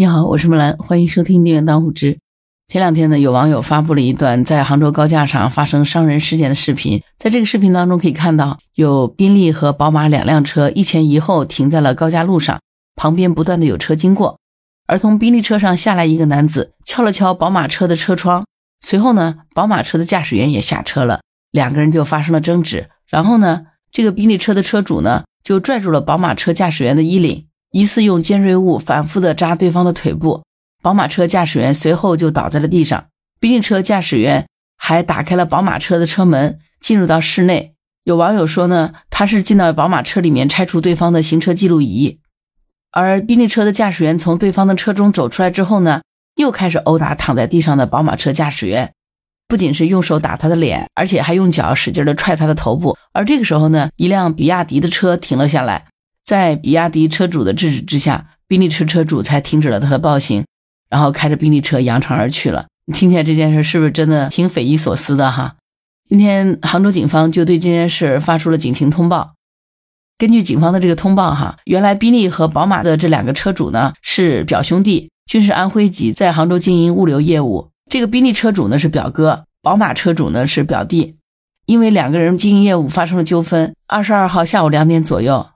你好，我是木兰，欢迎收听《订阅当户知》。前两天呢，有网友发布了一段在杭州高架上发生伤人事件的视频。在这个视频当中，可以看到有宾利和宝马两辆车一前一后停在了高架路上，旁边不断的有车经过。而从宾利车上下来一个男子，敲了敲宝马车的车窗，随后呢，宝马车的驾驶员也下车了，两个人就发生了争执。然后呢，这个宾利车的车主呢，就拽住了宝马车驾驶员的衣领。疑似用尖锐物反复的扎对方的腿部，宝马车驾驶员随后就倒在了地上。宾利车驾驶员还打开了宝马车的车门，进入到室内。有网友说呢，他是进到宝马车里面拆除对方的行车记录仪。而宾利车的驾驶员从对方的车中走出来之后呢，又开始殴打躺在地上的宝马车驾驶员，不仅是用手打他的脸，而且还用脚使劲的踹他的头部。而这个时候呢，一辆比亚迪的车停了下来。在比亚迪车主的制止之下，宾利车车主才停止了他的暴行，然后开着宾利车扬长而去了。听起来这件事是不是真的挺匪夷所思的哈？今天杭州警方就对这件事发出了警情通报。根据警方的这个通报哈，原来宾利和宝马的这两个车主呢是表兄弟，均是安徽籍，在杭州经营物流业务。这个宾利车主呢是表哥，宝马车主呢是表弟。因为两个人经营业务发生了纠纷，二十二号下午两点左右。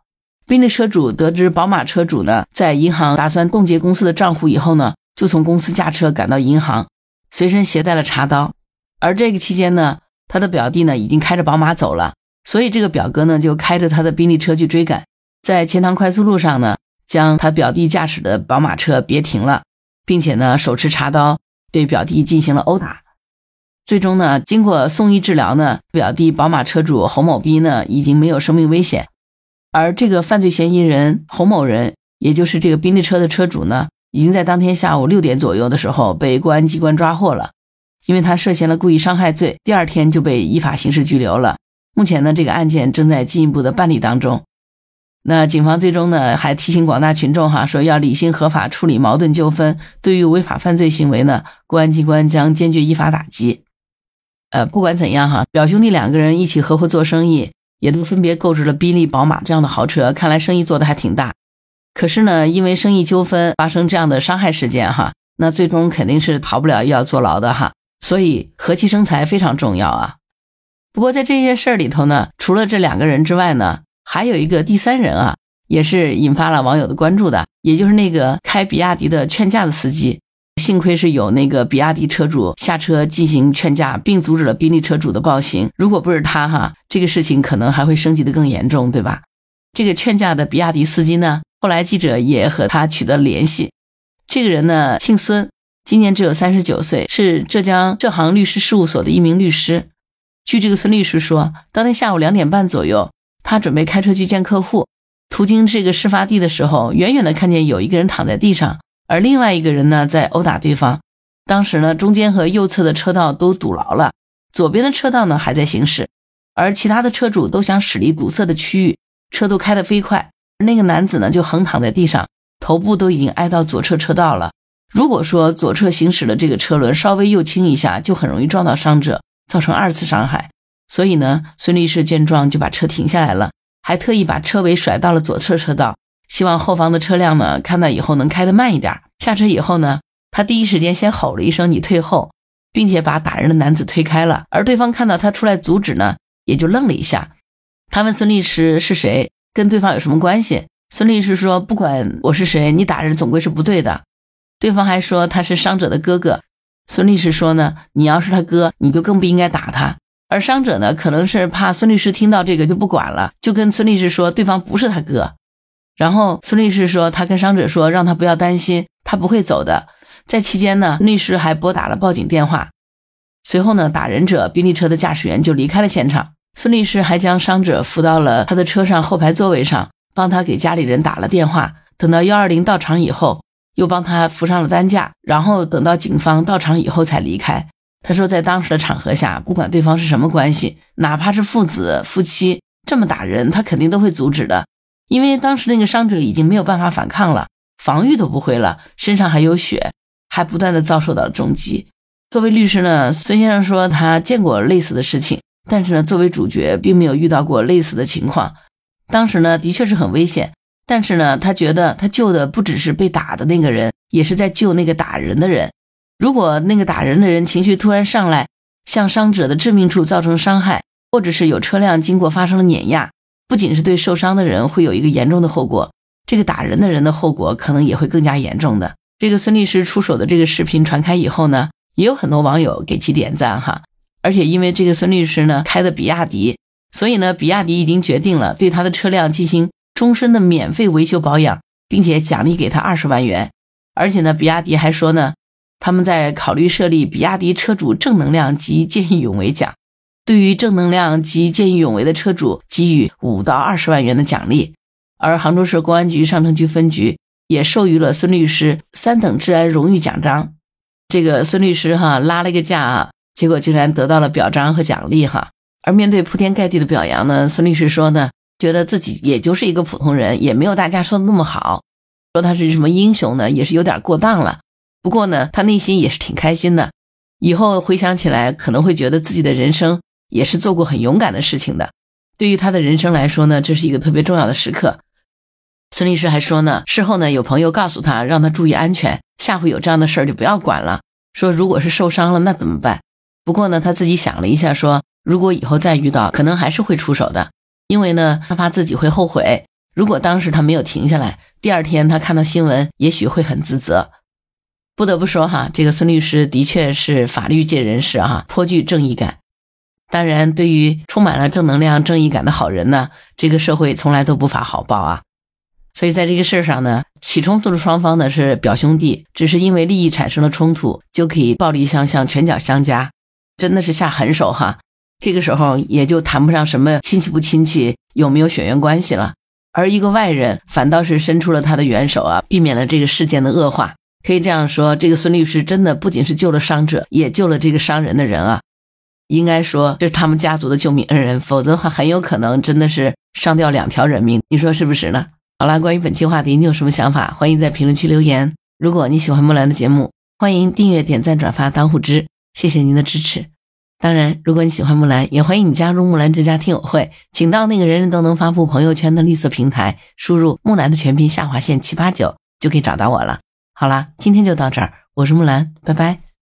宾利车主得知宝马车主呢在银行打算冻结公司的账户以后呢，就从公司驾车赶到银行，随身携带了茶刀。而这个期间呢，他的表弟呢已经开着宝马走了，所以这个表哥呢就开着他的宾利车去追赶，在钱塘快速路上呢，将他表弟驾驶的宝马车别停了，并且呢手持茶刀对表弟进行了殴打。最终呢，经过送医治疗呢，表弟宝马车主侯某斌呢已经没有生命危险。而这个犯罪嫌疑人洪某人，也就是这个宾利车的车主呢，已经在当天下午六点左右的时候被公安机关抓获了，因为他涉嫌了故意伤害罪，第二天就被依法刑事拘留了。目前呢，这个案件正在进一步的办理当中。那警方最终呢，还提醒广大群众哈，说要理性合法处理矛盾纠纷，对于违法犯罪行为呢，公安机关将坚决依法打击。呃，不管怎样哈，表兄弟两个人一起合伙做生意。也都分别购置了宾利、宝马这样的豪车，看来生意做得还挺大。可是呢，因为生意纠纷发生这样的伤害事件，哈，那最终肯定是逃不了又要坐牢的哈。所以和气生财非常重要啊。不过在这些事儿里头呢，除了这两个人之外呢，还有一个第三人啊，也是引发了网友的关注的，也就是那个开比亚迪的劝架的司机。幸亏是有那个比亚迪车主下车进行劝架，并阻止了宾利车主的暴行。如果不是他哈，这个事情可能还会升级的更严重，对吧？这个劝架的比亚迪司机呢，后来记者也和他取得联系。这个人呢，姓孙，今年只有三十九岁，是浙江浙杭律师事务所的一名律师。据这个孙律师说，当天下午两点半左右，他准备开车去见客户，途经这个事发地的时候，远远的看见有一个人躺在地上。而另外一个人呢，在殴打对方。当时呢，中间和右侧的车道都堵牢了，左边的车道呢还在行驶，而其他的车主都想驶离堵塞的区域，车都开得飞快。那个男子呢，就横躺在地上，头部都已经挨到左侧车道了。如果说左侧行驶的这个车轮稍微右倾一下，就很容易撞到伤者，造成二次伤害。所以呢，孙律师见状就把车停下来了，还特意把车尾甩到了左侧车道。希望后方的车辆呢看到以后能开得慢一点。下车以后呢，他第一时间先吼了一声“你退后”，并且把打人的男子推开了。而对方看到他出来阻止呢，也就愣了一下。他问孙律师是谁，跟对方有什么关系？孙律师说：“不管我是谁，你打人总归是不对的。”对方还说他是伤者的哥哥。孙律师说呢：“你要是他哥，你就更不应该打他。”而伤者呢，可能是怕孙律师听到这个就不管了，就跟孙律师说对方不是他哥。然后孙律师说，他跟伤者说，让他不要担心，他不会走的。在期间呢，律师还拨打了报警电话。随后呢，打人者宾利车的驾驶员就离开了现场。孙律师还将伤者扶到了他的车上后排座位上，帮他给家里人打了电话。等到幺二零到场以后，又帮他扶上了担架。然后等到警方到场以后才离开。他说，在当时的场合下，不管对方是什么关系，哪怕是父子、夫妻，这么打人，他肯定都会阻止的。因为当时那个伤者已经没有办法反抗了，防御都不会了，身上还有血，还不断的遭受到了重击。作为律师呢，孙先生说他见过类似的事情，但是呢，作为主角并没有遇到过类似的情况。当时呢，的确是很危险，但是呢，他觉得他救的不只是被打的那个人，也是在救那个打人的人。如果那个打人的人情绪突然上来，向伤者的致命处造成伤害，或者是有车辆经过发生了碾压，不仅是对受伤的人会有一个严重的后果，这个打人的人的后果可能也会更加严重的。这个孙律师出手的这个视频传开以后呢，也有很多网友给其点赞哈。而且因为这个孙律师呢开的比亚迪，所以呢比亚迪已经决定了对他的车辆进行终身的免费维修保养，并且奖励给他二十万元。而且呢比亚迪还说呢，他们在考虑设立比亚迪车主正能量及见义勇为奖，对于正能量及见义勇为的车主给予五到二十万元的奖励。而杭州市公安局上城区分局也授予了孙律师三等治安荣誉奖章。这个孙律师哈拉了个架啊。结果竟然得到了表彰和奖励哈，而面对铺天盖地的表扬呢，孙律师说呢，觉得自己也就是一个普通人，也没有大家说的那么好，说他是什么英雄呢，也是有点过当了。不过呢，他内心也是挺开心的，以后回想起来可能会觉得自己的人生也是做过很勇敢的事情的。对于他的人生来说呢，这是一个特别重要的时刻。孙律师还说呢，事后呢有朋友告诉他，让他注意安全，下回有这样的事儿就不要管了。说如果是受伤了，那怎么办？不过呢，他自己想了一下，说如果以后再遇到，可能还是会出手的，因为呢，他怕自己会后悔。如果当时他没有停下来，第二天他看到新闻，也许会很自责。不得不说哈，这个孙律师的确是法律界人士哈，颇具正义感。当然，对于充满了正能量、正义感的好人呢，这个社会从来都不乏好报啊。所以在这个事儿上呢，起冲突的双方呢是表兄弟，只是因为利益产生了冲突，就可以暴力相向、拳脚相加。真的是下狠手哈，这个时候也就谈不上什么亲戚不亲戚，有没有血缘关系了。而一个外人反倒是伸出了他的援手啊，避免了这个事件的恶化。可以这样说，这个孙律师真的不仅是救了伤者，也救了这个伤人的人啊。应该说这是他们家族的救命恩人，否则的话很有可能真的是伤掉两条人命。你说是不是呢？好了，关于本期话题，你有什么想法？欢迎在评论区留言。如果你喜欢木兰的节目，欢迎订阅、点赞、转发、当护知。谢谢您的支持。当然，如果你喜欢木兰，也欢迎你加入木兰之家听友会，请到那个人人都能发布朋友圈的绿色平台，输入木兰的全拼下划线七八九，就可以找到我了。好啦，今天就到这儿，我是木兰，拜拜。